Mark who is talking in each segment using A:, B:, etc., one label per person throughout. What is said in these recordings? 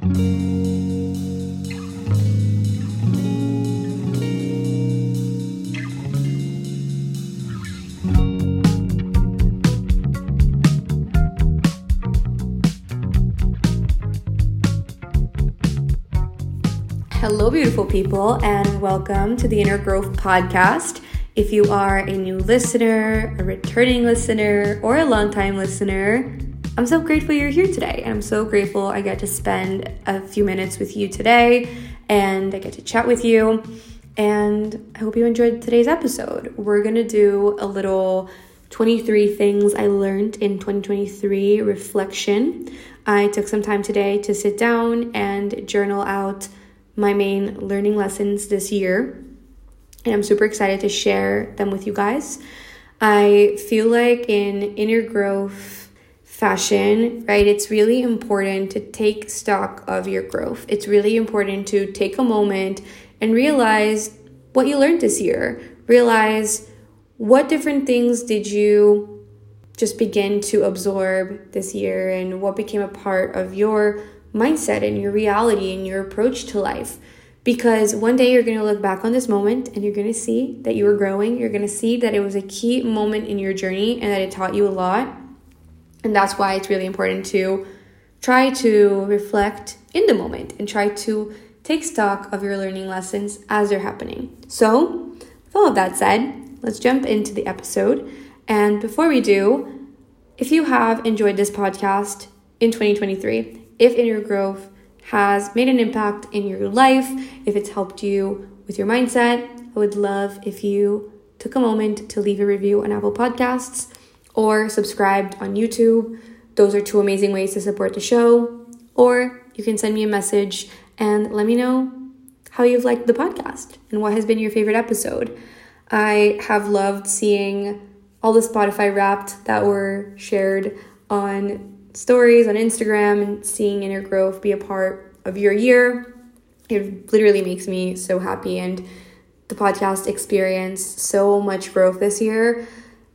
A: Hello, beautiful people, and welcome to the Inner Growth Podcast. If you are a new listener, a returning listener, or a long-time listener, I'm so grateful you're here today. And I'm so grateful I get to spend a few minutes with you today and I get to chat with you. And I hope you enjoyed today's episode. We're gonna do a little 23 things I learned in 2023 reflection. I took some time today to sit down and journal out my main learning lessons this year. And I'm super excited to share them with you guys. I feel like in inner growth fashion, right, it's really important to take stock of your growth. It's really important to take a moment and realize what you learned this year. Realize what different things did you just begin to absorb this year and what became a part of your mindset and your reality and your approach to life. Because one day you're going to look back on this moment and you're going to see that you were growing. You're going to see that it was a key moment in your journey and that it taught you a lot. And that's why it's really important to try to reflect in the moment and try to take stock of your learning lessons as they're happening. So, with all of that said, let's jump into the episode. And before we do, if you have enjoyed this podcast in 2023, if inner growth has made an impact in your life, if it's helped you with your mindset, I would love if you took a moment to leave a review on Apple Podcasts or subscribed on YouTube. Those are two amazing ways to support the show. Or you can send me a message and let me know how you've liked the podcast and what has been your favorite episode. I have loved seeing all the Spotify wrapped that were shared on stories on Instagram and seeing inner growth be a part of your year. It literally makes me so happy. And the podcast experienced so much growth this year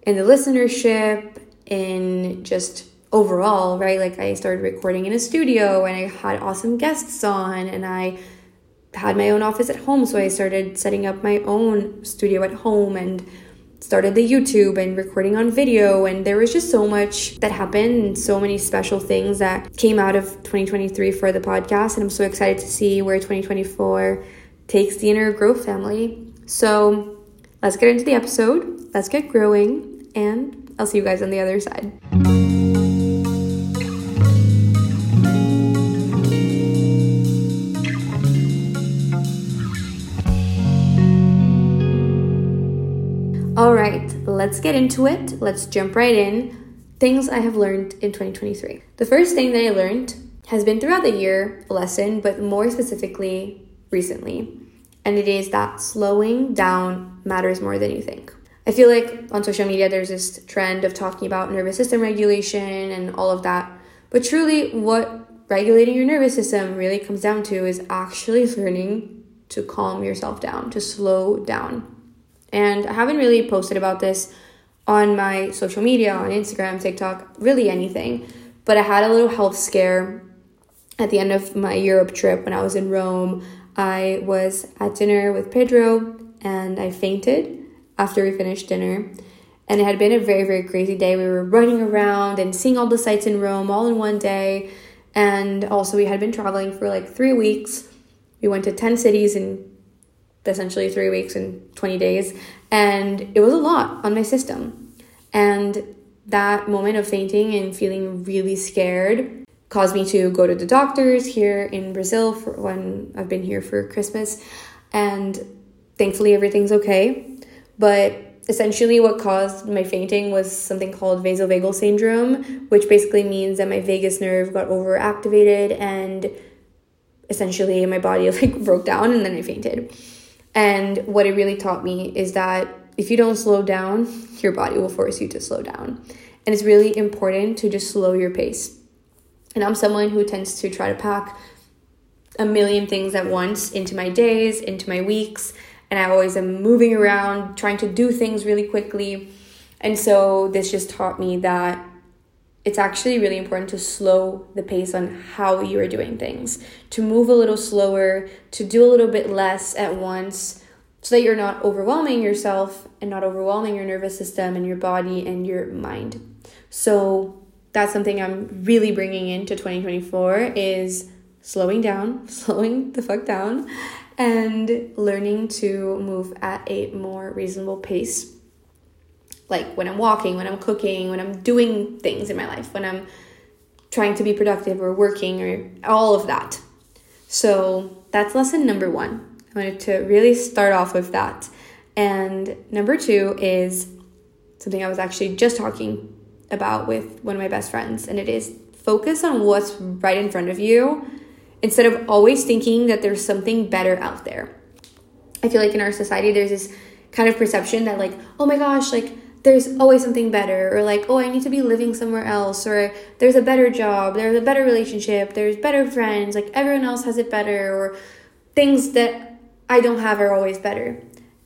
A: in the listenership, in just overall, right? Like I started recording in a studio and I had awesome guests on and I had my own office at home. So I started setting up my own studio at home and started the YouTube and recording on video. And there was just so much that happened and so many special things that came out of 2023 for the podcast. And I'm so excited to see where 2024 takes the inner growth family. So let's get into the episode. Let's get growing. And I'll see you guys on the other side. All right, let's get into it. Let's jump right in. Things I have learned in 2023. The first thing that I learned has been throughout the year a lesson, but more specifically recently. And it is that slowing down matters more than you think. I feel like on social media there's this trend of talking about nervous system regulation and all of that. But truly, what regulating your nervous system really comes down to is actually learning to calm yourself down, to slow down. And I haven't really posted about this on my social media, on Instagram, TikTok, really anything. But I had a little health scare at the end of my Europe trip when I was in Rome. I was at dinner with Pedro and I fainted after we finished dinner. And it had been a very, very crazy day. We were running around and seeing all the sights in Rome all in one day. And also, we had been traveling for like three weeks. We went to 10 cities in essentially three weeks and 20 days. And it was a lot on my system. And that moment of fainting and feeling really scared caused me to go to the doctors here in Brazil for when I've been here for Christmas. And thankfully, everything's okay. But essentially what caused my fainting was something called vasovagal syndrome, which basically means that my vagus nerve got overactivated and essentially my body like broke down and then I fainted. And what it really taught me is that if you don't slow down, your body will force you to slow down. And it's really important to just slow your pace. And I'm someone who tends to try to pack a million things at once into my days, into my weeks, and I always am moving around, trying to do things really quickly. And so this just taught me that it's actually really important to slow the pace on how you are doing things, to move a little slower, to do a little bit less at once, so that you're not overwhelming yourself and not overwhelming your nervous system and your body and your mind. So that's something I'm really bringing into 2024 is slowing down, slowing the fuck down, and learning to move at a more reasonable pace. Like when I'm walking, when I'm cooking, when I'm doing things in my life, when I'm trying to be productive or working or all of that. So that's lesson number one. I wanted to really start off with that. And number two is something I was actually just talking about with one of my best friends, and it is focus on what's right in front of you instead of always thinking that there's something better out there. I feel like in our society, there's this kind of perception that, like, oh my gosh, like, there's always something better, or like, oh, I need to be living somewhere else, or there's a better job, there's a better relationship, there's better friends, like, everyone else has it better, or things that I don't have are always better.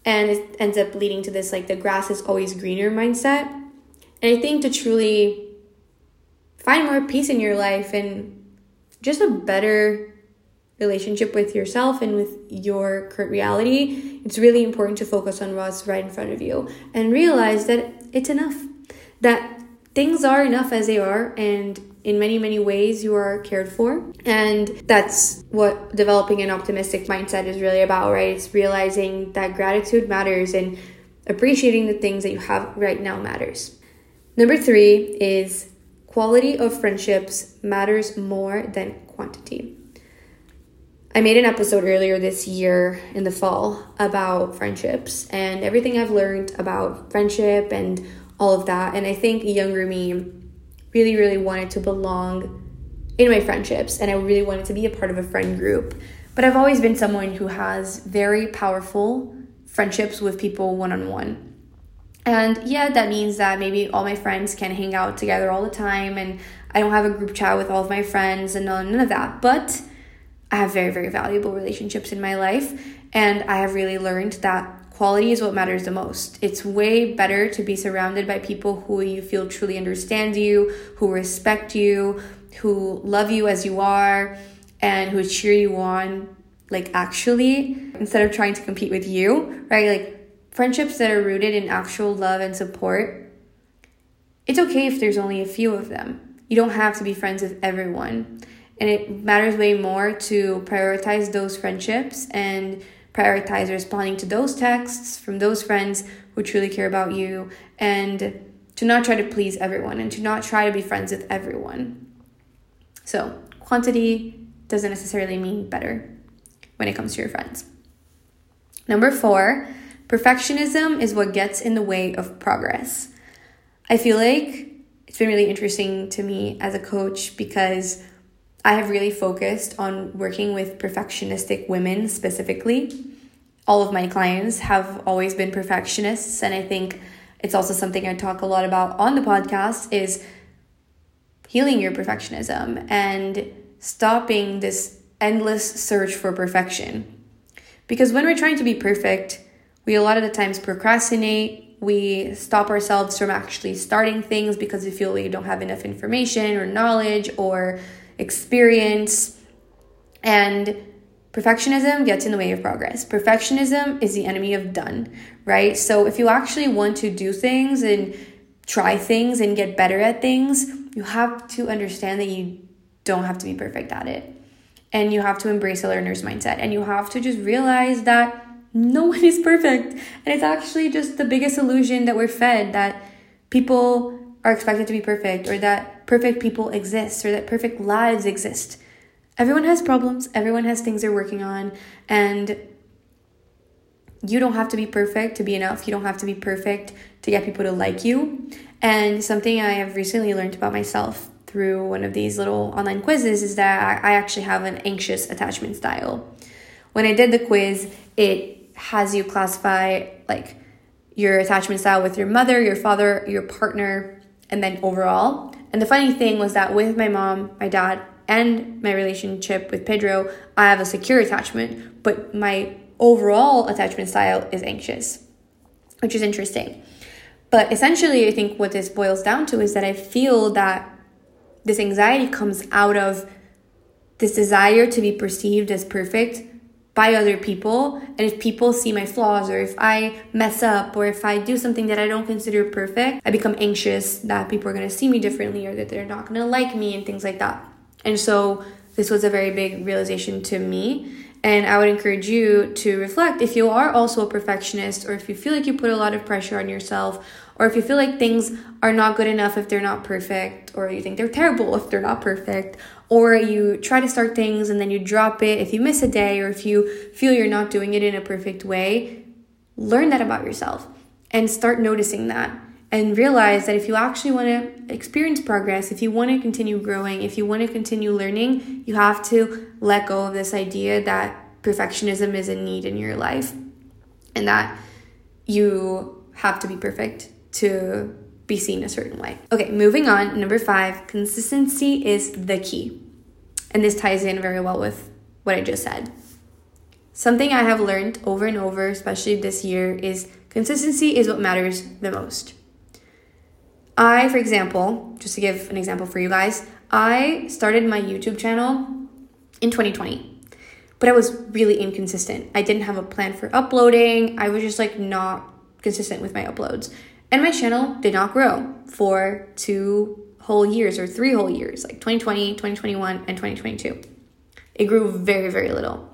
A: And it ends up leading to this, like, the grass is always greener mindset. And I think to truly find more peace in your life and just a better relationship with yourself and with your current reality, it's really important to focus on what's right in front of you and realize that it's enough. That things are enough as they are, and in many, many ways, you are cared for. And that's what developing an optimistic mindset is really about, right? It's realizing that gratitude matters and appreciating the things that you have right now matters. Number three is quality of friendships matters more than quantity. I made an episode earlier this year in the fall about friendships and everything I've learned about friendship and all of that. And I think younger me really, really wanted to belong in my friendships and I really wanted to be a part of a friend group. But I've always been someone who has very powerful friendships with people one on one. And yeah, that means that maybe all my friends can hang out together all the time and I don't have a group chat with all of my friends and none, none of that. But I have very, very valuable relationships in my life. And I have really learned that quality is what matters the most. It's way better to be surrounded by people who you feel truly understand you, who respect you, who love you as you are, and who cheer you on, like actually, instead of trying to compete with you, right? Like friendships that are rooted in actual love and support, it's okay if there's only a few of them. You don't have to be friends with everyone. And it matters way more to prioritize those friendships and prioritize responding to those texts from those friends who truly care about you and to not try to please everyone and to not try to be friends with everyone. So, quantity doesn't necessarily mean better when it comes to your friends. Number four, Perfectionism is what gets in the way of progress. I feel like it's been really interesting to me as a coach because I have really focused on working with perfectionistic women specifically. All of my clients have always been perfectionists, and I think it's also something I talk a lot about on the podcast is healing your perfectionism and stopping this endless search for perfection. Because when we're trying to be perfect, we a lot of the times procrastinate. We stop ourselves from actually starting things because we feel we don't have enough information or knowledge or experience. And perfectionism gets in the way of progress. Perfectionism is the enemy of done, right? So if you actually want to do things and try things and get better at things, you have to understand that you don't have to be perfect at it. And you have to embrace a learner's mindset. And you have to just realize that no one is perfect. And it's actually just the biggest illusion that we're fed that people are expected to be perfect or that perfect people exist or that perfect lives exist. Everyone has problems, everyone has things they're working on, and you don't have to be perfect to be enough. You don't have to be perfect to get people to like you. And something I have recently learned about myself through one of these little online quizzes is that I actually have an anxious attachment style. When I did the quiz, it has you classify like your attachment style with your mother, your father, your partner, and then overall. And the funny thing was that with my mom, my dad, and my relationship with Pedro, I have a secure attachment, but my overall attachment style is anxious, which is interesting. But essentially, I think what this boils down to is that I feel that this anxiety comes out of this desire to be perceived as perfect by other people. And if people see my flaws, or if I mess up, or if I do something that I don't consider perfect, I become anxious that people are gonna see me differently or that they're not gonna like me and things like that. And so this was a very big realization to me. And I would encourage you to reflect if you are also a perfectionist, or if you feel like you put a lot of pressure on yourself, or if you feel like things are not good enough if they're not perfect, or you think they're terrible if they're not perfect, or you try to start things and then you drop it. If you miss a day, or if you feel you're not doing it in a perfect way, learn that about yourself and start noticing that and realize that if you actually want to experience progress, if you want to continue growing, if you want to continue learning, you have to let go of this idea that perfectionism is a need in your life and that you have to be perfect to be seen a certain way. Okay, moving on. Number five, consistency is the key. And this ties in very well with what I just said. Something I have learned over and over, especially this year, is consistency is what matters the most. I, for example, just to give an example for you guys, I started my YouTube channel in 2020, but I was really inconsistent. I didn't have a plan for uploading. I was just like not consistent with my uploads. And my channel did not grow for two whole years or three whole years, like 2020, 2021, and 2022. It grew very, very little.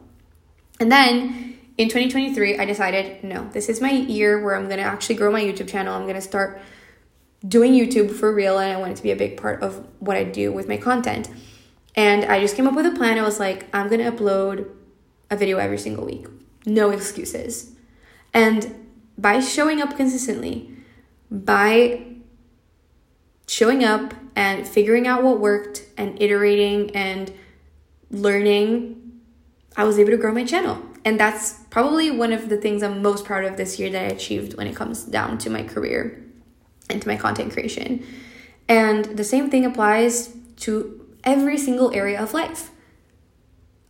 A: And then in 2023, I decided no, this is my year where I'm gonna actually grow my YouTube channel. I'm gonna start doing YouTube for real and I want it to be a big part of what I do with my content. And I just came up with a plan. I was like, I'm gonna upload a video every single week. No excuses. And by showing up consistently, by showing up and figuring out what worked and iterating and learning, I was able to grow my channel. And that's probably one of the things I'm most proud of this year that I achieved when it comes down to my career into my content creation. And the same thing applies to every single area of life.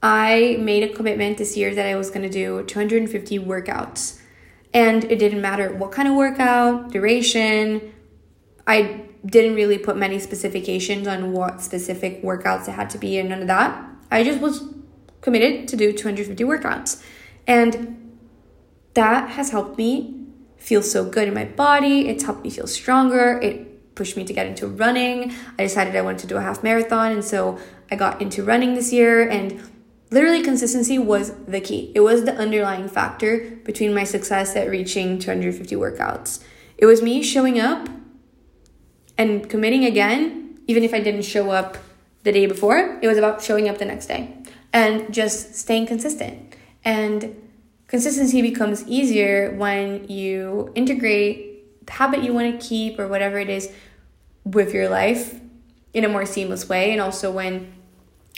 A: I made a commitment this year that I was going to do 250 workouts. And it didn't matter what kind of workout, duration. I didn't really put many specifications on what specific workouts it had to be and none of that. I just was committed to do 250 workouts. And that has helped me feel so good in my body. It's helped me feel stronger. It pushed me to get into running. I decided I wanted to do a half marathon, and so I got into running this year. And literally, consistency was the key. It was the underlying factor between my success at reaching 250 workouts. It was me showing up and committing again, even if I didn't show up the day before. It was about showing up the next day and just staying consistent. And consistency becomes easier when you integrate the habit you want to keep or whatever it is with your life in a more seamless way and also when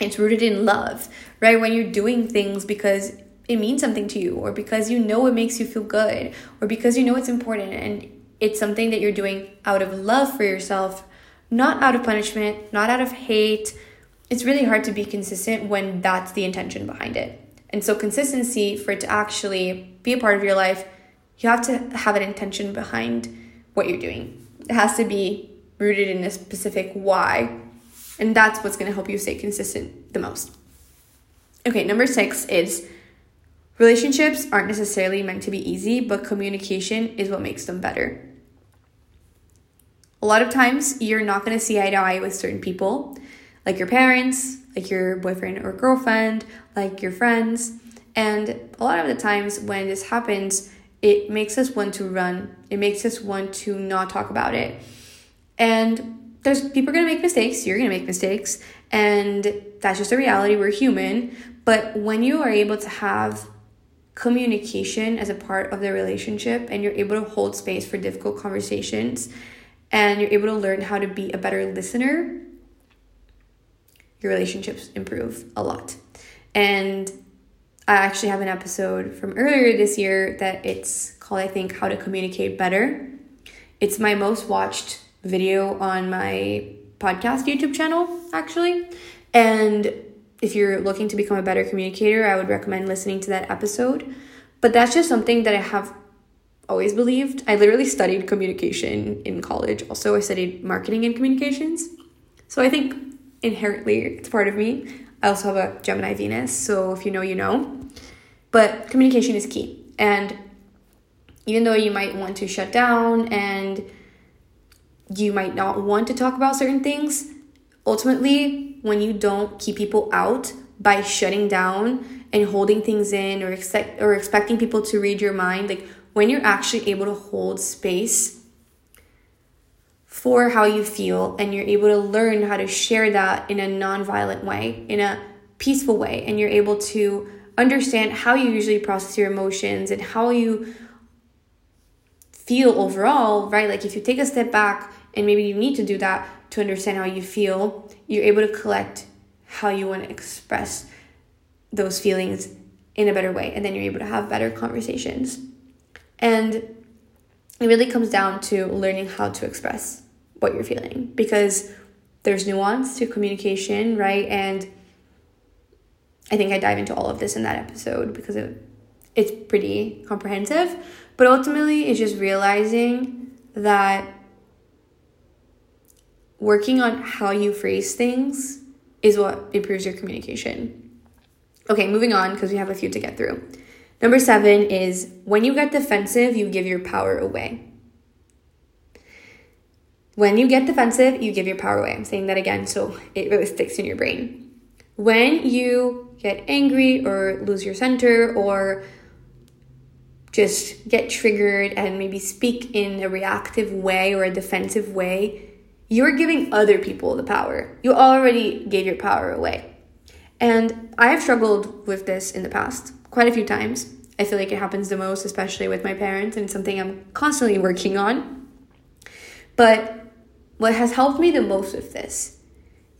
A: it's rooted in love right? When you're doing things because it means something to you or because you know it makes you feel good or because you know it's important and it's something that you're doing out of love for yourself not out of punishment not out of hate. It's really hard to be consistent when that's the intention behind it and so, consistency, for it to actually be a part of your life, you have to have an intention behind what you're doing. It has to be rooted in a specific why. And that's what's going to help you stay consistent the most. Okay, number six is relationships aren't necessarily meant to be easy, but communication is what makes them better. A lot of times, you're not going to see eye to eye with certain people, like your parents, like your boyfriend or girlfriend, like your friends. And a lot of the times when this happens, it makes us want to run. It makes us want to not talk about it. And there's people are gonna make mistakes, you're gonna make mistakes, and that's just a reality. We're human. But when you are able to have communication as a part of the relationship and you're able to hold space for difficult conversations and you're able to learn how to be a better listener, your relationships improve a lot. And I actually have an episode from earlier this year that it's called, I think, How to Communicate Better. It's my most watched video on my podcast YouTube channel, actually. And if you're looking to become a better communicator, I would recommend listening to that episode. But that's just something that I have always believed. I literally studied communication in college. Also, I studied marketing and communications. So I think inherently it's part of me. I also have a Gemini Venus, so if you know, you know. But communication is key. And even though you might want to shut down and you might not want to talk about certain things, ultimately, when you don't keep people out by shutting down and holding things in or expect or expecting people to read your mind, like when you're actually able to hold space for how you feel and you're able to learn how to share that in a non-violent way, in a peaceful way, and you're able to understand how you usually process your emotions and how you feel overall, right? Like if you take a step back and maybe you need to do that to understand how you feel, you're able to collect how you want to express those feelings in a better way. And then you're able to have better conversations. And it really comes down to learning how to express what you're feeling because there's nuance to communication, right? And I think I dive into all of this in that episode because it, it's pretty comprehensive. But ultimately, it's just realizing that working on how you phrase things is what improves your communication. Okay, moving on because we have a few to get through. Number seven is when you get defensive, you give your power away. When you get defensive, you give your power away. I'm saying that again so it really sticks in your brain. When you get angry or lose your center or just get triggered and maybe speak in a reactive way or a defensive way, you're giving other people the power. You already gave your power away. And I have struggled with this in the past quite a few times. I feel like it happens the most, especially with my parents, and it's something I'm constantly working on. But what has helped me the most with this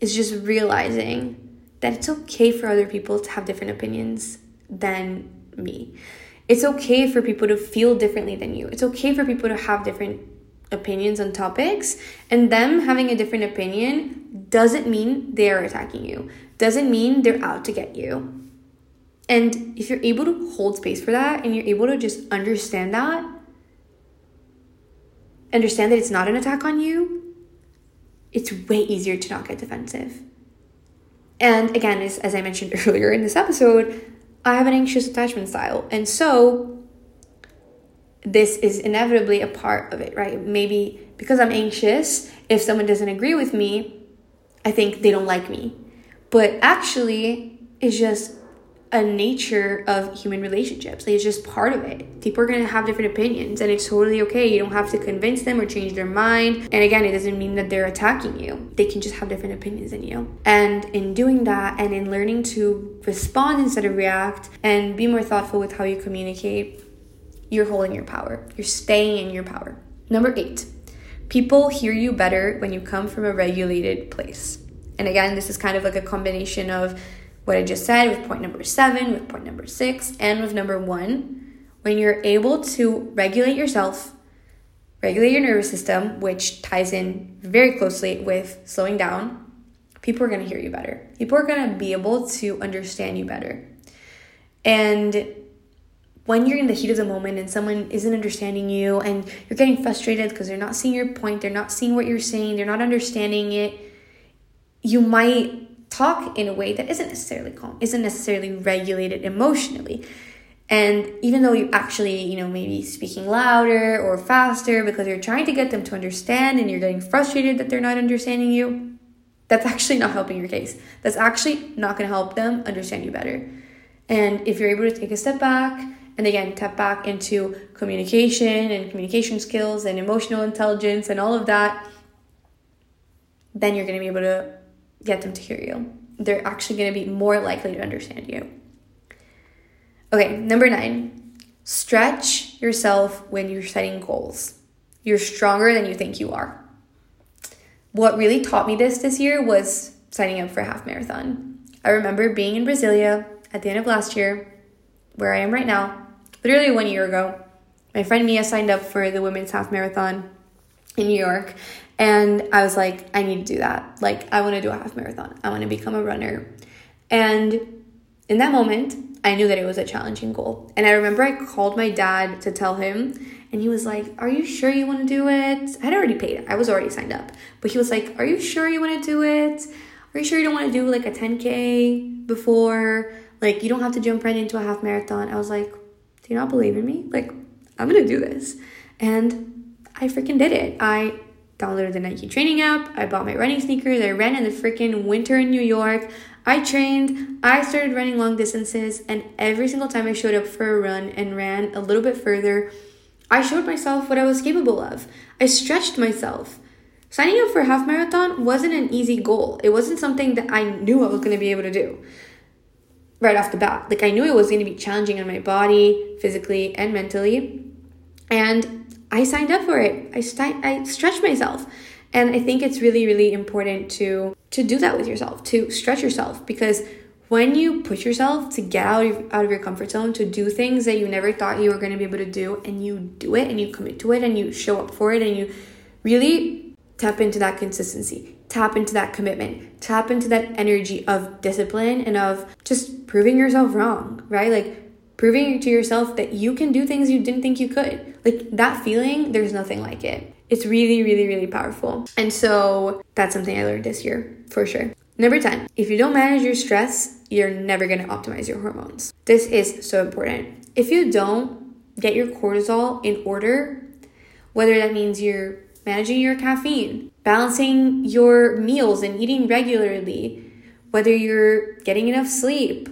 A: is just realizing that it's okay for other people to have different opinions than me. It's okay for people to feel differently than you. It's okay for people to have different opinions on topics, and them having a different opinion doesn't mean they're attacking you, doesn't mean they're out to get you. And if you're able to hold space for that and you're able to just understand that, understand that it's not an attack on you, it's way easier to not get defensive. And again, as, as I mentioned earlier in this episode, I have an anxious attachment style. And so this is inevitably a part of it, right? Maybe because I'm anxious, if someone doesn't agree with me, I think they don't like me. But actually, it's just a nature of human relationships. Like it's just part of it. People are to have different opinions and it's totally okay. You don't have to convince them or change their mind. And again, it doesn't mean that they're attacking you. They can just have different opinions than you. And in doing that and in learning to respond instead of react and be more thoughtful with how you communicate, you're holding your power. You're staying in your power. Number 8. People hear you better when you come from a regulated place. And again, this is kind of like a combination of what I just said with point number seven, with point number six, and with number one, when you're able to regulate yourself, regulate your nervous system, which ties in very closely with slowing down, people are going to hear you better. People are going to be able to understand you better. And when you're in the heat of the moment and someone isn't understanding you and you're getting frustrated because they're not seeing your point, they're not seeing what you're saying, they're not understanding it, you might talk in a way that isn't necessarily calm, isn't necessarily regulated emotionally. And even though you actually, you know, maybe speaking louder or faster because you're trying to get them to understand and you're getting frustrated that they're not understanding you, that's actually not helping your case. That's actually not going to help them understand you better. And if you're able to take a step back and again, tap back into communication and communication skills and emotional intelligence and all of that, then you're going to be able to get them to hear you. They're actually going to be more likely to understand you. Okay, number nine, stretch yourself when you're setting goals. You're stronger than you think you are. What really taught me this this year was signing up for a half marathon. I remember being in Brasilia at the end of last year, where I am right now, literally one year ago. My friend Mia signed up for the women's half marathon in New York, and I was like, I need to do that. Like, I want to do a half marathon. I want to become a runner. And in that moment, I knew that it was a challenging goal. And I remember I called my dad to tell him, and he was like, Are you sure you want to do it? I'd already paid I was already signed up. But he was like, Are you sure you want to do it? Are you sure you don't want to do like a 10K before? Like, you don't have to jump right into a half marathon. I was like, Do you not believe in me? Like, I'm gonna do this. And I freaking did it. I downloaded the Nike training app. I bought my running sneakers. I ran in the freaking winter in New York. I trained, I started running long distances, and every single time I showed up for a run and ran a little bit further, I showed myself what I was capable of. I stretched myself. Signing up for a half marathon wasn't an easy goal. It wasn't something that I knew I was going to be able to do right off the bat. Like I knew it was going to be challenging on my body, physically and mentally. And I signed up for it. I st- I stretched myself. And I think it's really really important to to do that with yourself, to stretch yourself because when you push yourself to get out of, out of your comfort zone, to do things that you never thought you were going to be able to do, and you do it and you commit to it and you show up for it and you really tap into that consistency, tap into that commitment, tap into that energy of discipline and of just proving yourself wrong, right? Like proving to yourself that you can do things you didn't think you could. Like that feeling, there's nothing like it. It's really, really, really powerful. And so that's something I learned this year for sure. Number 10, if you don't manage your stress, you're never gonna optimize your hormones. This is so important. If you don't get your cortisol in order, whether that means you're managing your caffeine, balancing your meals and eating regularly, whether you're getting enough sleep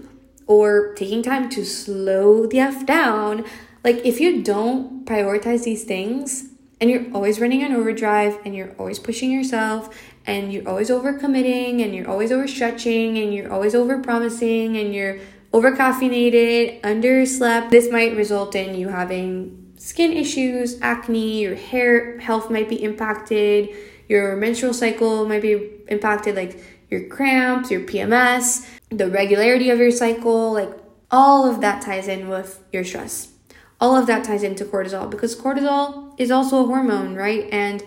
A: or taking time to slow the F down, like if you don't prioritize these things, and you're always running on overdrive and you're always pushing yourself and you're always overcommitting and you're always overstretching and you're always overpromising and you're over caffeinated, underslept, this might result in you having skin issues, acne, your hair health might be impacted, your menstrual cycle might be impacted, like your cramps, your PMS, the regularity of your cycle, like all of that ties in with your stress all of that ties into cortisol because cortisol is also a hormone, right? And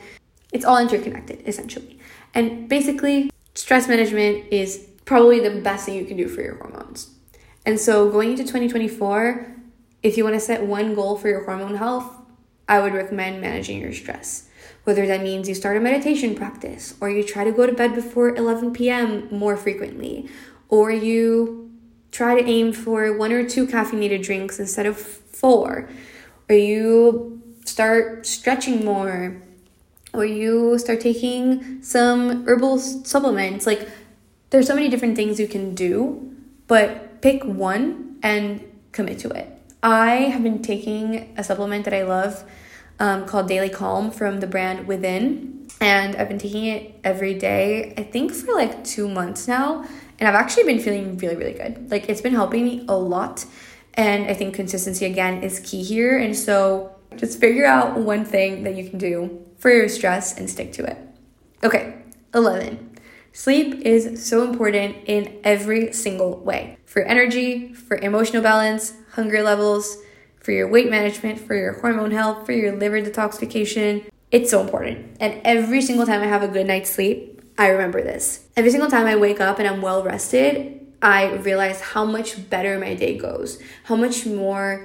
A: it's all interconnected essentially. And basically, stress management is probably the best thing you can do for your hormones. And so, going into 2024, if you want to set one goal for your hormone health, I would recommend managing your stress. Whether that means you start a meditation practice, or you try to go to bed before 11 p.m. more frequently, or you try to aim for one or two caffeinated drinks instead of four, or you start stretching more, or you start taking some herbal supplements. Like, there's so many different things you can do, but pick one and commit to it. I have been taking a supplement that I love um, called Daily Calm from the brand Within, and I've been taking it every day, I think for like two months now, and I've actually been feeling really, really good. Like, it's been helping me a lot. And I think consistency again is key here. And so just figure out one thing that you can do for your stress and stick to it. Okay, 11. Sleep is so important in every single way for energy, for emotional balance, hunger levels, for your weight management, for your hormone health, for your liver detoxification. It's so important. And every single time I have a good night's sleep, I remember this. Every single time I wake up and I'm well rested, I realize how much better my day goes, how much more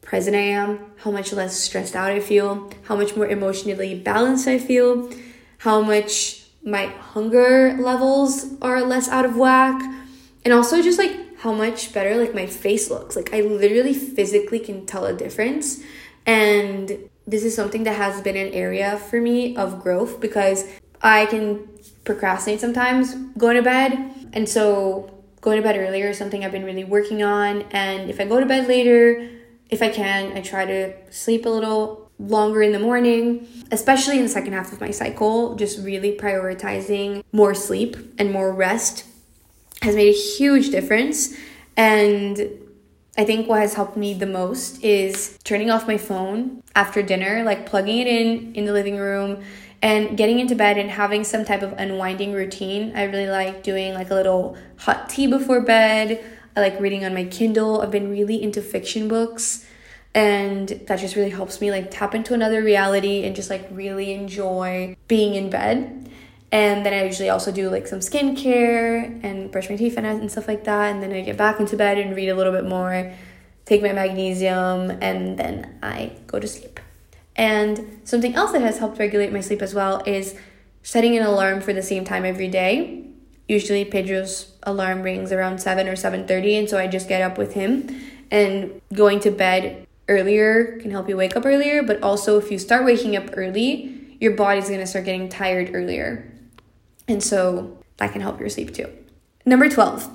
A: present I am, how much less stressed out I feel, how much more emotionally balanced I feel, how much my hunger levels are less out of whack, and also just like how much better like my face looks. Like I literally physically can tell a difference. And this is something that has been an area for me of growth because I can procrastinate sometimes going to bed. And so going to bed earlier is something I've been really working on. And if I go to bed later, if I can, I try to sleep a little longer in the morning, especially in the second half of my cycle, just really prioritizing more sleep and more rest has made a huge difference. And I think what has helped me the most is turning off my phone after dinner, like plugging it in in the living room and getting into bed and having some type of unwinding routine. I really like doing like a little hot tea before bed. I like reading on my Kindle. I've been really into fiction books and that just really helps me like tap into another reality and just like really enjoy being in bed. And then I usually also do like some skincare and brush my teeth and stuff like that. And then I get back into bed and read a little bit more, take my magnesium, and then I go to sleep. And something else that has helped regulate my sleep as well is setting an alarm for the same time every day. Usually Pedro's alarm rings around 7 or 7:30 and so I just get up with him and going to bed earlier can help you wake up earlier, but also if you start waking up early, your body's going to start getting tired earlier. And so that can help your sleep too. Number 12,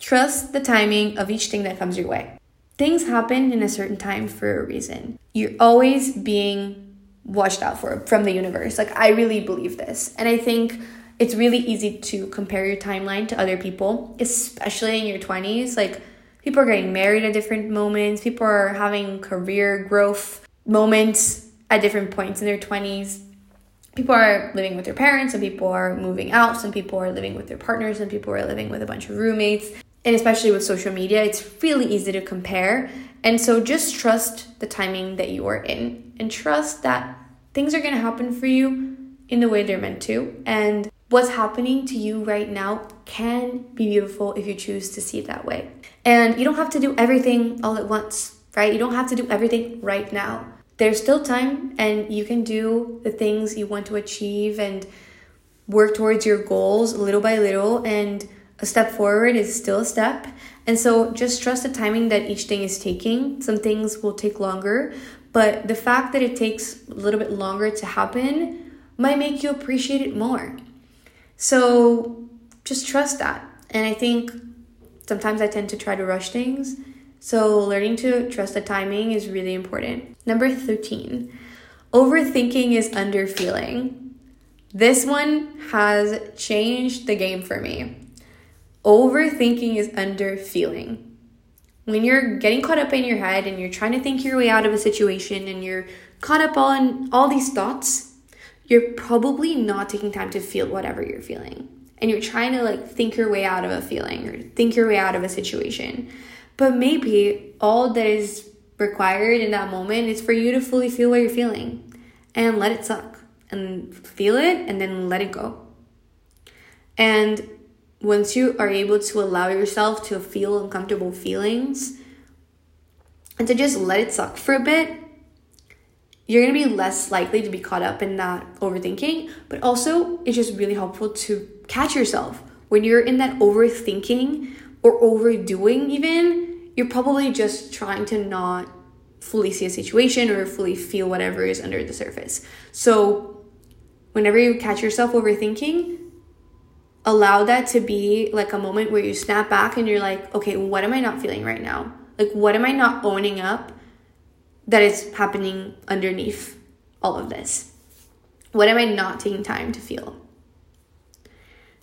A: trust the timing of each thing that comes your way. Things happen in a certain time for a reason. You're always being watched out for from the universe. Like, I really believe this. And I think it's really easy to compare your timeline to other people, especially in your 20s. Like, people are getting married at different moments, people are having career growth moments at different points in their 20s people are living with their parents, some people are moving out, some people are living with their partners, some people are living with a bunch of roommates. And especially with social media, it's really easy to compare. And so just trust the timing that you are in and trust that things are going to happen for you in the way they're meant to. And what's happening to you right now can be beautiful if you choose to see it that way. And you don't have to do everything all at once, right? You don't have to do everything right now there's still time and you can do the things you want to achieve and work towards your goals little by little and a step forward is still a step and so just trust the timing that each thing is taking some things will take longer but the fact that it takes a little bit longer to happen might make you appreciate it more so just trust that and i think sometimes i tend to try to rush things so, learning to trust the timing is really important. Number 13, overthinking is underfeeling. This one has changed the game for me. Overthinking is underfeeling. When you're getting caught up in your head and you're trying to think your way out of a situation and you're caught up on all these thoughts, you're probably not taking time to feel whatever you're feeling. And you're trying to like think your way out of a feeling or think your way out of a situation. But maybe all that is required in that moment is for you to fully feel what you're feeling and let it suck and feel it and then let it go. And once you are able to allow yourself to feel uncomfortable feelings and to just let it suck for a bit, you're gonna be less likely to be caught up in that overthinking. But also, it's just really helpful to catch yourself when you're in that overthinking or overdoing, even, you're probably just trying to not fully see a situation or fully feel whatever is under the surface. So, whenever you catch yourself overthinking, allow that to be like a moment where you snap back and you're like, okay, what am I not feeling right now? Like, what am I not owning up that is happening underneath all of this? What am I not taking time to feel?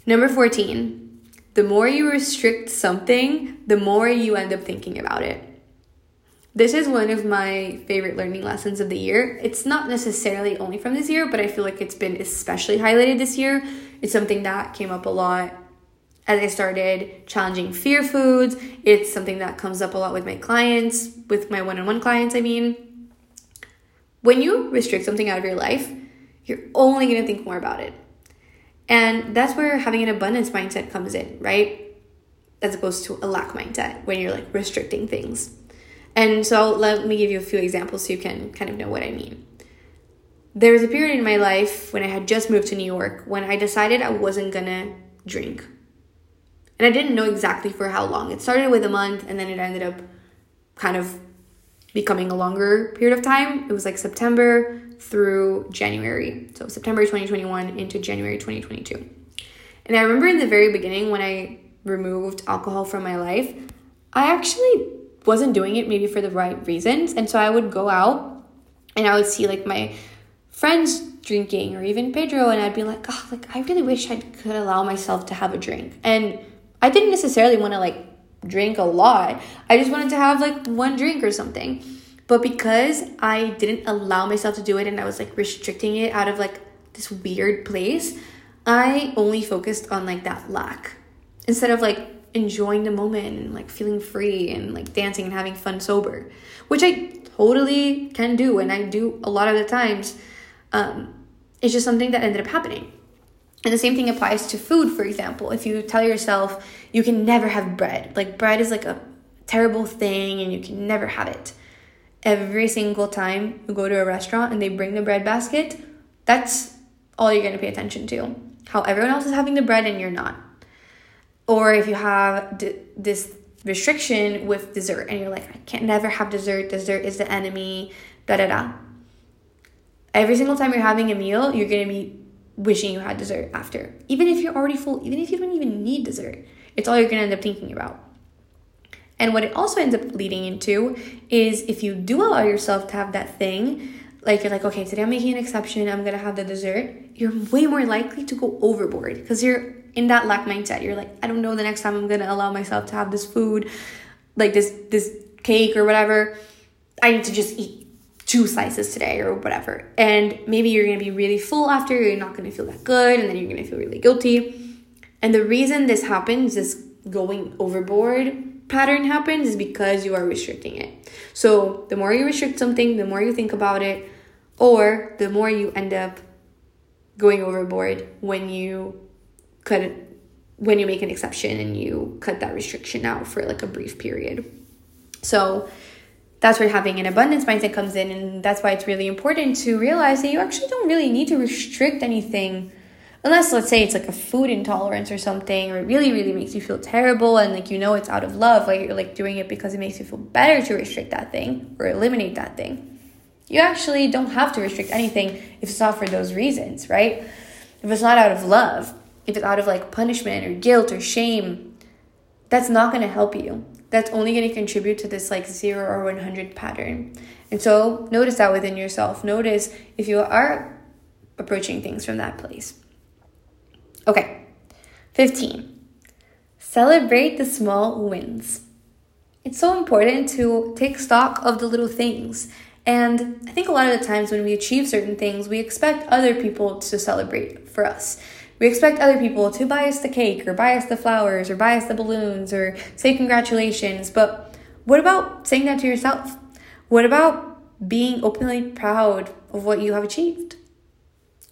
A: Number 14, the more you restrict something, the more you end up thinking about it. This is one of my favorite learning lessons of the year. It's not necessarily only from this year, but I feel like it's been especially highlighted this year. It's something that came up a lot as I started challenging fear foods. It's something that comes up a lot with my clients, with my one on one clients, I mean. When you restrict something out of your life, you're only gonna think more about it. And that's where having an abundance mindset comes in, right? As opposed to a lack mindset when you're like restricting things. And so let me give you a few examples so you can kind of know what I mean. There was a period in my life when I had just moved to New York when I decided I wasn't gonna drink. And I didn't know exactly for how long. It started with a month and then it ended up kind of becoming a longer period of time. It was like September through January. So September 2021 into January 2022. And I remember in the very beginning when I removed alcohol from my life, I actually wasn't doing it maybe for the right reasons. And so I would go out and I would see like my friends drinking or even Pedro and I'd be like, "Oh, like I really wish I could allow myself to have a drink." And I didn't necessarily want to like drink a lot. I just wanted to have like one drink or something. But because I didn't allow myself to do it and I was like restricting it out of like this weird place, I only focused on like that lack instead of like enjoying the moment and like feeling free and like dancing and having fun sober, which I totally can do and I do a lot of the times. Um, it's just something that ended up happening. And the same thing applies to food, for example. If you tell yourself you can never have bread, like bread is like a terrible thing and you can never have it. Every single time you go to a restaurant and they bring the bread basket, that's all you're going to pay attention to. How everyone else is having the bread and you're not. Or if you have d- this restriction with dessert and you're like, I can't never have dessert, dessert is the enemy, da da da. Every single time you're having a meal, you're to be wishing you had dessert after. Even if you're already full, even if you don't even need dessert, it's all you're to end up thinking about. And what it also ends up leading into is if you do allow yourself to have that thing, like you're like, okay, today I'm making an exception, I'm gonna have the dessert, you're way more likely to go overboard because you're in that lack mindset. You're like, I don't know the next time I'm gonna allow myself to have this food, like this this cake or whatever. I need to just eat two slices today or whatever. And maybe you're gonna be really full after, you're not gonna feel that good, and then you're gonna feel really guilty. And the reason this happens, this going overboard pattern happens, is because you are restricting it. So the more you restrict something, the more you think about it, or the more you end up going overboard when you cut when you make an exception and you cut that restriction out for like a brief period. So that's where having an abundance mindset comes in and that's why it's really important to realize that you actually don't really need to restrict anything. Unless let's say it's like a food intolerance or something or it really really makes you feel terrible and like you know it's out of love like you're like doing it because it makes you feel better to restrict that thing or eliminate that thing. You actually don't have to restrict anything if it's not for those reasons right? If it's not out of love if it's out of like punishment or guilt or shame that's not going to help you that's only going to contribute to this like 0 or 100 pattern and so notice that within yourself notice if you are approaching things from that place Okay, 15. Celebrate the small wins. It's so important to take stock of the little things. And I think a lot of the times when we achieve certain things, we expect other people to celebrate for us. We expect other people to buy us the cake or buy us the flowers or buy us the balloons or say congratulations. But what about saying that to yourself? What about being openly proud of what you have achieved?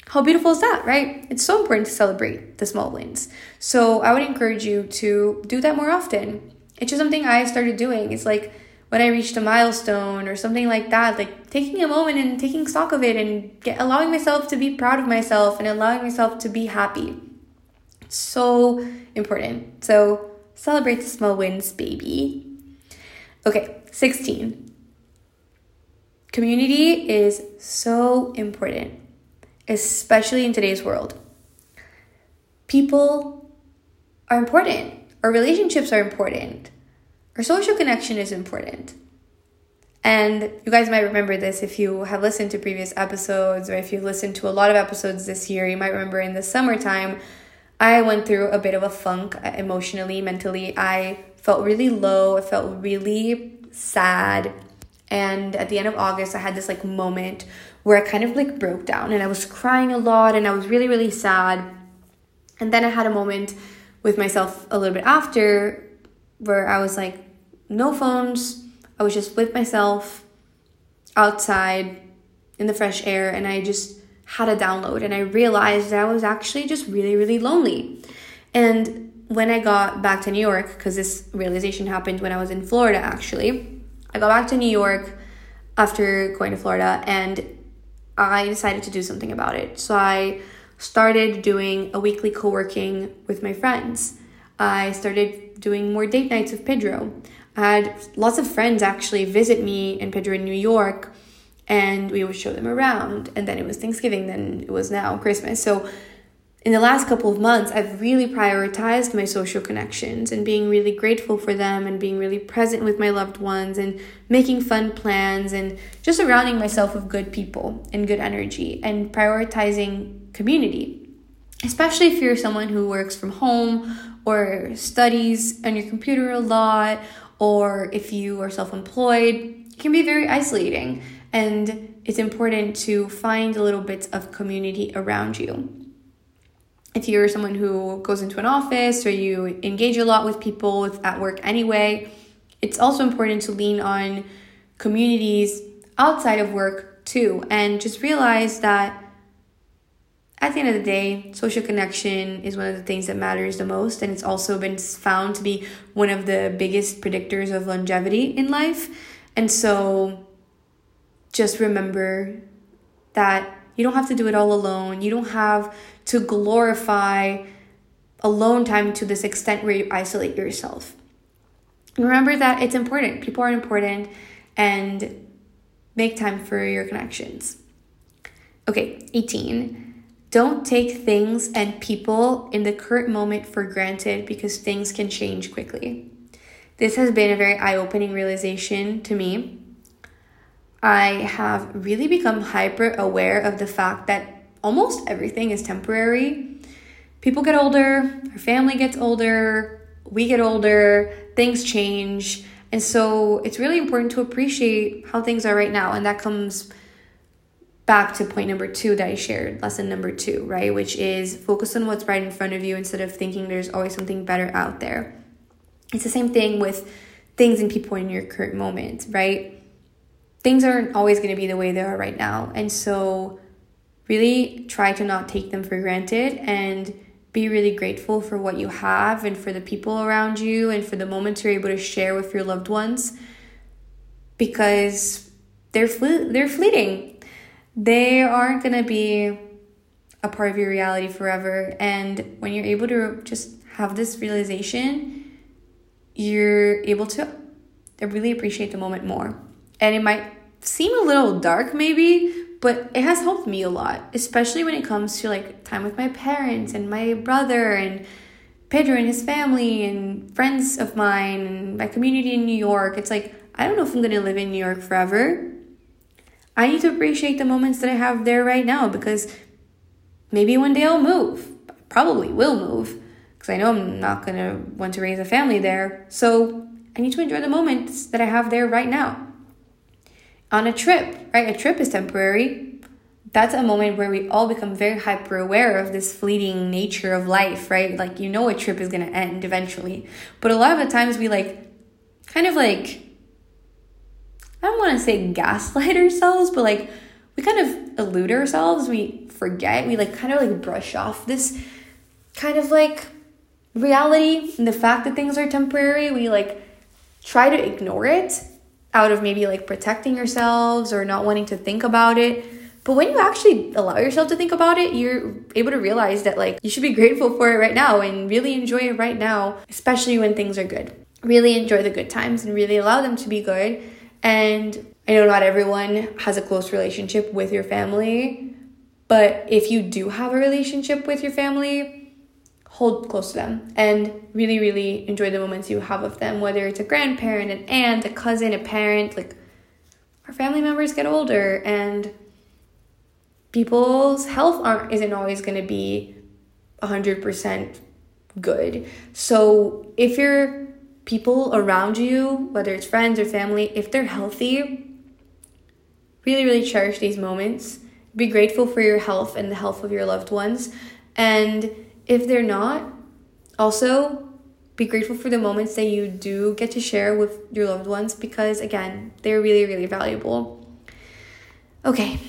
A: How beautiful is that, right? It's so important to celebrate the small wins. So I would encourage you to do that more often. It's just something I started doing. It's like when I reached a milestone or something like that, like taking a moment and taking stock of it and get, allowing myself to be proud of myself and allowing myself to be happy. So important. So celebrate the small wins, baby. Okay, 16. Community is so important especially in today's world. People are important, our relationships are important, our social connection is important. And you guys might remember this if you have listened to previous episodes or if you've listened to a lot of episodes this year. You might remember in the summertime, I went through a bit of a funk uh, emotionally, mentally. I felt really low, I felt really sad. And at the end of August, I had this like moment where I kind of like broke down and I was crying a lot and I was really, really sad. And then I had a moment with myself a little bit after where I was like, no phones. I was just with myself outside in the fresh air and I just had a download and I realized that I was actually just really, really lonely. And when I got back to New York, because this realization happened when I was in Florida actually, I got back to New York after going to Florida and I decided to do something about it. So I started doing a weekly co working with my friends. I started doing more date nights with Pedro. I had lots of friends actually visit me in Pedro in New York, and we would show them around. And then it was Thanksgiving, then it was now Christmas. So in the last couple of months, I've really prioritized my social connections and being really grateful for them and being really present with my loved ones and making fun plans and just surrounding myself with good people and good energy and prioritizing community. especially if you're someone who works from home or studies on your computer a lot, or if you are self employed, it can be very isolating. And it's important to find little bits of community around you. If you're someone who goes into an office or you engage a lot with people at work anyway, it's also important to lean on communities outside of work too and just realize that at the end of the day, social connection is one of the things that matters the most, and it's also been found to be one of the biggest predictors of longevity in life. And so, just remember that you don't have to do it all alone. You don't have to glorify alone time to this extent where you isolate yourself. Remember that it's important. People are important, and make time for your connections. Okay, 18 don't take things and people in the current moment for granted because things can change quickly. This has been a very eye opening realization to me. I have really become hyper aware of the fact that almost everything is temporary. People get older, our family gets older, we get older, things change. And so it's really important to appreciate how things are right now. And that comes back to point number two that I shared, lesson number two, right? Which is focus on what's right in front of you instead of thinking there's always something better out there. It's the same thing with things and people in your current moment, right? Things aren't always going to be the way they are right now. And so, really try to not take them for granted and be really grateful for what you have and for the people around you and for the moments you're able to share with your loved ones because they're fle- they're fleeting they aren't going to be a part of your reality forever. And when you're able to just have this realization, you're able to really appreciate the moment more. And it might seem a little dark, maybe, but it has helped me a lot, especially when it comes to like time with my parents and my brother and Pedro and his family and friends of mine and my community in New York. It's like, I don't know if I'm gonna live in New York forever, I need to appreciate the moments that I have there right now because maybe one day I'll move. Probably will move because I know I'm not going to want to raise a family there. So I need to enjoy the moments that I have there right now. On a trip, right? A trip is temporary. That's a moment where we all become very hyper aware of this fleeting nature of life, right? Like, you know, a trip is going to end eventually. But a lot of the times we like kind of like I don't want to say gaslight ourselves, but like we kind of elude ourselves. We forget. We like kind of like brush off this kind of like reality and the fact that things are temporary. We like try to ignore it out of maybe like protecting yourselves or not wanting to think about it. But when you actually allow yourself to think about it, you're able to realize that like you should be grateful for it right now and really enjoy it right now, especially when things are good. Really enjoy the good times and really allow them to be good and I know not everyone has a close relationship with your family, but if you do have a relationship with your family, hold close to them and really, really enjoy the moments you have with them, whether it's a grandparent, an aunt, a cousin, a parent. Like, our family members get older and people's health aren't, isn't always going to be 100% good. So, if you're people around you, whether it's friends or family, if they're healthy, really, really cherish these moments. Be grateful for your health and the health of your loved ones. And if they're not, also be grateful for the moments that you do get to share with your loved ones because, again, they're really, really valuable. Okay,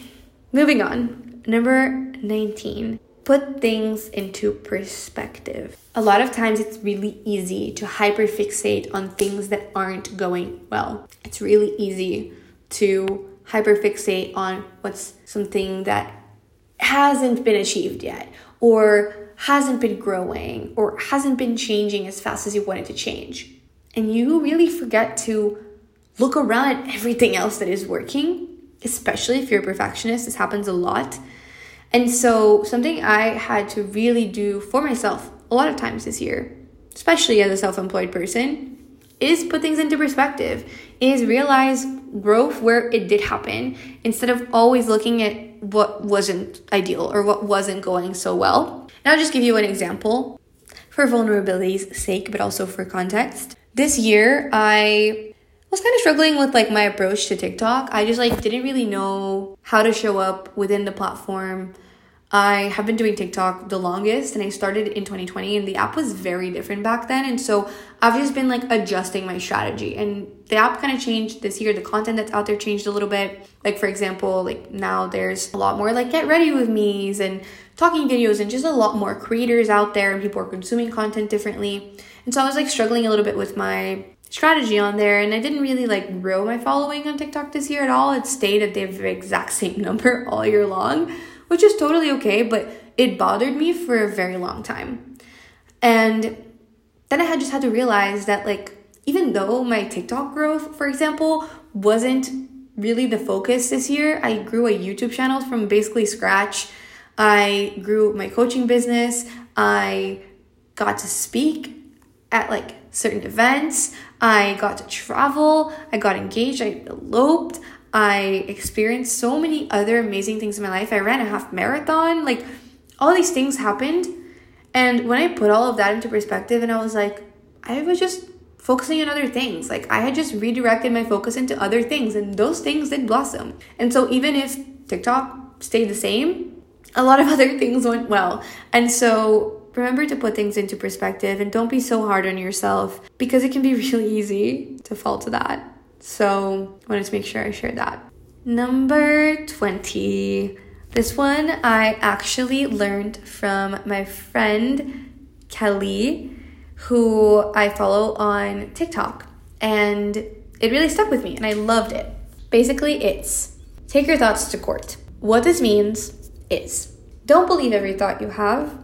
A: moving on. Number 19 put things into perspective. A lot of times it's really easy to hyperfixate on things that aren't going well. It's really easy to hyperfixate on what's something that hasn't been achieved yet or hasn't been growing or hasn't been changing as fast as you wanted to change. And you really forget to look around at everything else that is working, especially if you're a perfectionist. This happens a lot and so, something I had to really do for myself a lot of times this year, especially as a self employed person, is put things into perspective, is realize growth where it did happen instead of always looking at what wasn't ideal or what wasn't going so well. And I'll just give you an example for vulnerability's sake, but also for context. This year, I was kind of struggling with like my approach to TikTok. I just like didn't really know how to show up within the platform I have been doing TikTok the longest and I started in 2020 and the app was very different back then. And so I've just been like adjusting my strategy and the app kind of changed this year. The content that's out there changed a little bit. Like, for example, like now there's a lot more like get ready with me's and talking videos and just a lot more creators out there and people are consuming content differently. And so I was like struggling a little bit with my strategy on there and I didn't really like grow my following on TikTok this year at all. It stayed at the exact same number all year long which is totally okay, but it bothered me for a very long time. And then I had just had to realize that like even though my TikTok growth, for example, wasn't really the focus this year, I grew a YouTube channel from basically scratch. I grew my coaching business. I got to speak at like certain events. I got to travel. I got engaged. I eloped. I experienced so many other amazing things in my life. I ran a half marathon. Like, all these things happened. And when I put all of that into perspective, and I was like, I was just focusing on other things. Like, I had just redirected my focus into other things, and those things did blossom. And so, even if TikTok stayed the same, a lot of other things went well. And so, remember to put things into perspective and don't be so hard on yourself because it can be really easy to fall to that. So I wanted to make sure I shared that. Number 20. This one I actually learned from my friend Kelly, who I follow on TikTok. And it really stuck with me and I loved it. Basically, it's take your thoughts to court. What this means is don't believe every thought you have.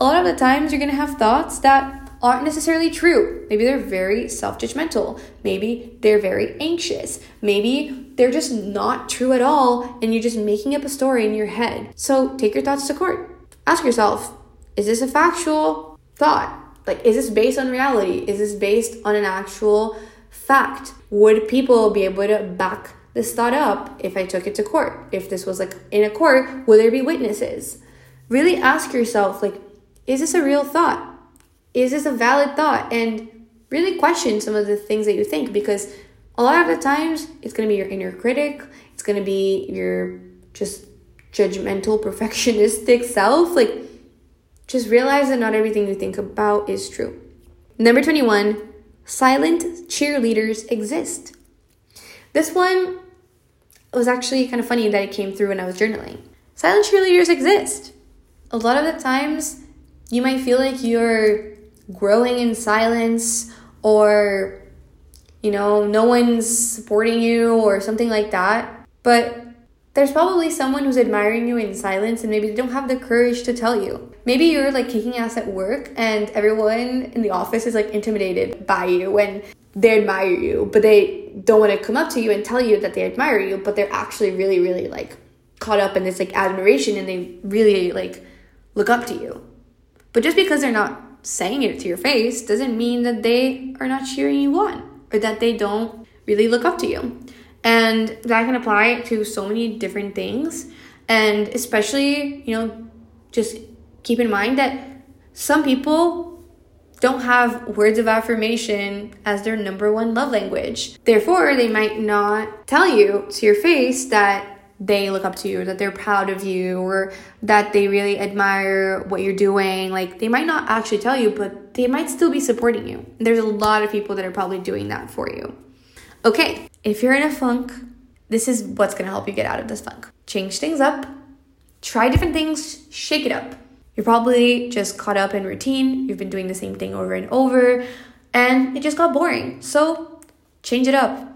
A: A lot of the times you're gonna have thoughts that aren't necessarily true. Maybe they're very self judgmental. Maybe they're very anxious. Maybe they're just not true at all and you're just making up a story in your head. So take your thoughts to court. Ask yourself is this a factual thought? Like, is this based on reality? Is this based on an actual fact? Would people be able to back this thought up if I took it to court? If this was like in a court, will there be witnesses? Really ask yourself, like, is this a real thought? is this a valid thought? And really question some of the things that you think because a lot of the times it's going to be your inner critic, it's going to be your just judgmental, perfectionistic self. Like, just realize that not everything you think about is true. Number 21 silent cheerleaders exist. This one was actually kind of funny that it came through when I was journaling. Silent cheerleaders exist. A lot of the times, you might feel like you're growing in silence or you know no one's supporting you or something like that. But there's probably someone who's admiring you in silence and maybe they don't have the courage to tell you. Maybe you're like kicking ass at work and everyone in the office is like intimidated by you and they admire you but they don't want to come up to you and tell you that they admire you but they're actually really really like caught up in this like admiration and they really like look up to you but just because they're not saying it to your face doesn't mean that they are not cheering you on or that they don't really look up to you. And that can apply to so many different things. And especially, you know, just keep in mind that some people don't have words of affirmation as their number one love language. Therefore, they might not tell you to your face that they look up to you, or that they're proud of you, or that they really admire what you're doing. Like they might not actually tell you, but they might still be supporting you. There's a lot of people that are probably doing that for you. Okay, if you're in a funk, this is what's gonna help you get out of this funk. Change things up, try different things, shake it up. You're probably just caught up in routine, you've been doing the same thing over and over, and it just got boring. So change it up,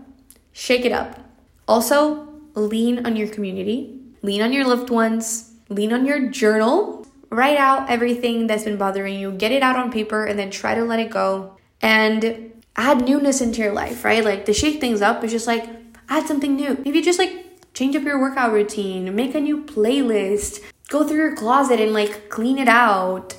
A: shake it up. Also, lean on your community, lean on your loved ones, lean on your journal, write out everything that's been bothering you, get it out on paper, and then try to let it go. And add newness into your life, right? Like to shake things up is just like add something new. Maybe just like change up your workout routine, make a new playlist, go through your closet and like clean it out.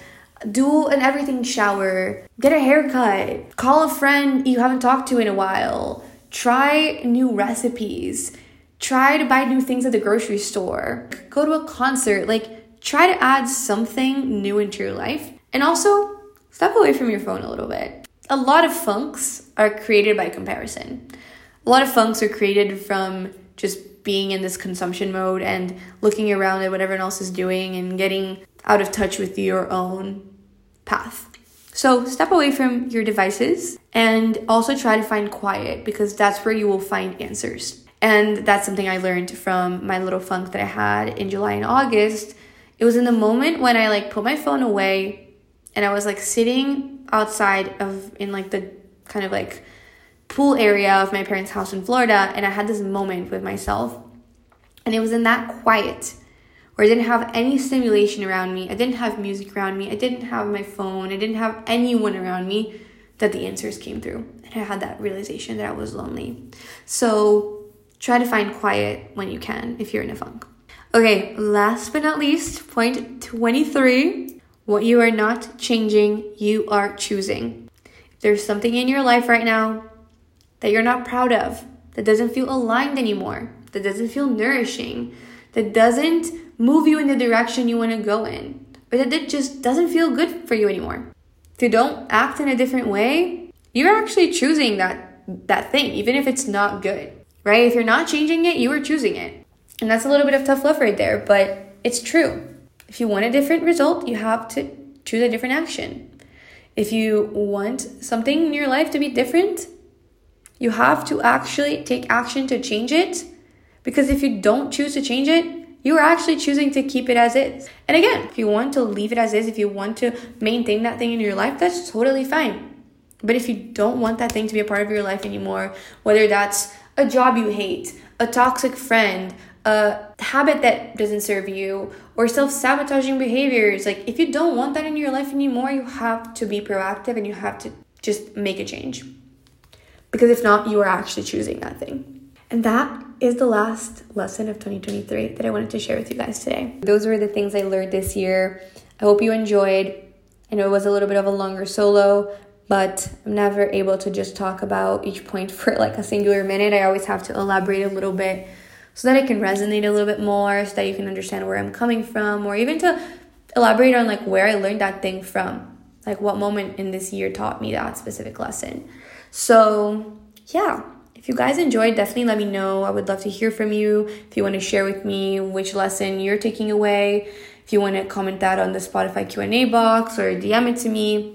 A: Do an everything shower, get a haircut, call a friend you haven't talked to in a while, try new recipes, try to buy new things at the grocery store, go to a concert, like try to add something new into your life. And also, step away from your phone a little bit. A lot of funks are created by comparison. A lot of funks are created from just being in this consumption mode and looking around at what everyone else is doing and getting out of touch with your own path. So step away from your devices and also try to find quiet because that's where you will find answers. And that's something I learned from my little funk that I had in July and August. It was in the moment when I like put my phone away and I was like sitting outside of in like the kind of like pool area of my parents' house in Florida and I had this moment with myself. And it was in that quiet where I didn't have any stimulation around me, I didn't have music around me, I didn't have my phone, I didn't have anyone around me, that the answers came through. And I had that realization that I was lonely. So try to find quiet when you can if you're in a funk. Okay, last but not least, point 23 what you are not changing, you are choosing. If there's something in your life right now that you're not proud of, that doesn't feel aligned anymore, that doesn't feel nourishing, that doesn't move you in the direction you want to go in, or that it just doesn't feel good for you anymore. If you don't act in a different way, you're actually choosing that that thing, even if it's not good. Right? If you're not changing it, you are choosing it. And that's a little bit of tough love right there, but it's true. If you want a different result, you have to choose a different action. If you want something in your life to be different, you have to actually take action to change it. Because if you don't choose to change it, you are actually choosing to keep it as is. And again, if you want to leave it as is, if you want to maintain that thing in your life, that's totally fine. But if you don't want that thing to be a part of your life anymore, whether that's a job you hate, a toxic friend, a habit that doesn't serve you, or self sabotaging behaviors, like if you don't want that in your life anymore, you have to be proactive and you have to just make a change. Because if not, you are actually choosing that thing. And that is the last lesson of 2023 that I wanted to share with you guys today. Those were the things I learned this year. I hope you enjoyed. I know it was a little bit of a longer solo, but I'm never able to just talk about each point for like a singular minute. I always have to elaborate a little bit so that it can resonate a little bit more, so that you can understand where I'm coming from, or even to elaborate on like where I learned that thing from, like what moment in this year taught me that specific lesson. So, yeah, if you guys enjoyed, definitely let me know. I would love to hear from you. If you want to share with me which lesson you're taking away, if you want to comment that on the Spotify Q&A box or DM it to me,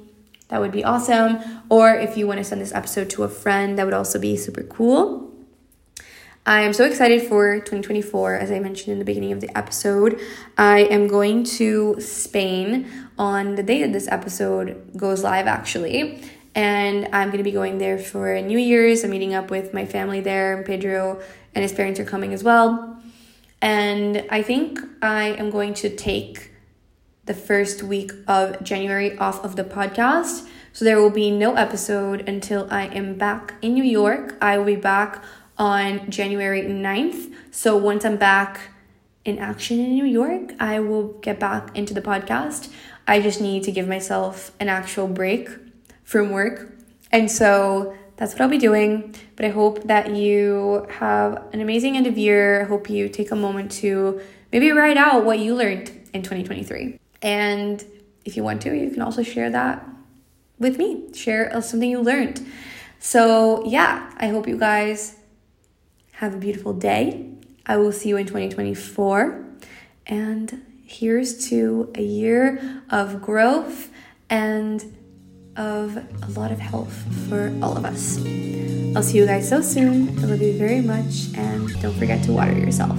A: that would be awesome. Or if you want to send this episode to a friend, that would also be super cool. I am so excited for 2024, as I mentioned in the beginning of the episode. I am going to Spain on the day that this episode goes live, actually and I'm going to be going there for New Year's. I'm meeting up with my family there. Pedro and his parents are coming as well. And I think I am going to take the first week of January off of the podcast. So there will be no episode until I am back in New York. I will be back on January 9th. So once I'm back in action in New York, I will get back into the podcast. I just need to give myself an actual break from work. And so that's what I'll be doing. But I hope that you have an amazing end of year. I hope you take a moment to maybe write out what you learned in 2023. And if you want to, you can also share that with me. Share uh, something you learned. So, yeah, I hope you guys have a beautiful day. I will see you in 2024. And here's to a year of growth and of a lot of health for all of us. I'll see you guys so soon. I love you very much, and don't forget to water yourself.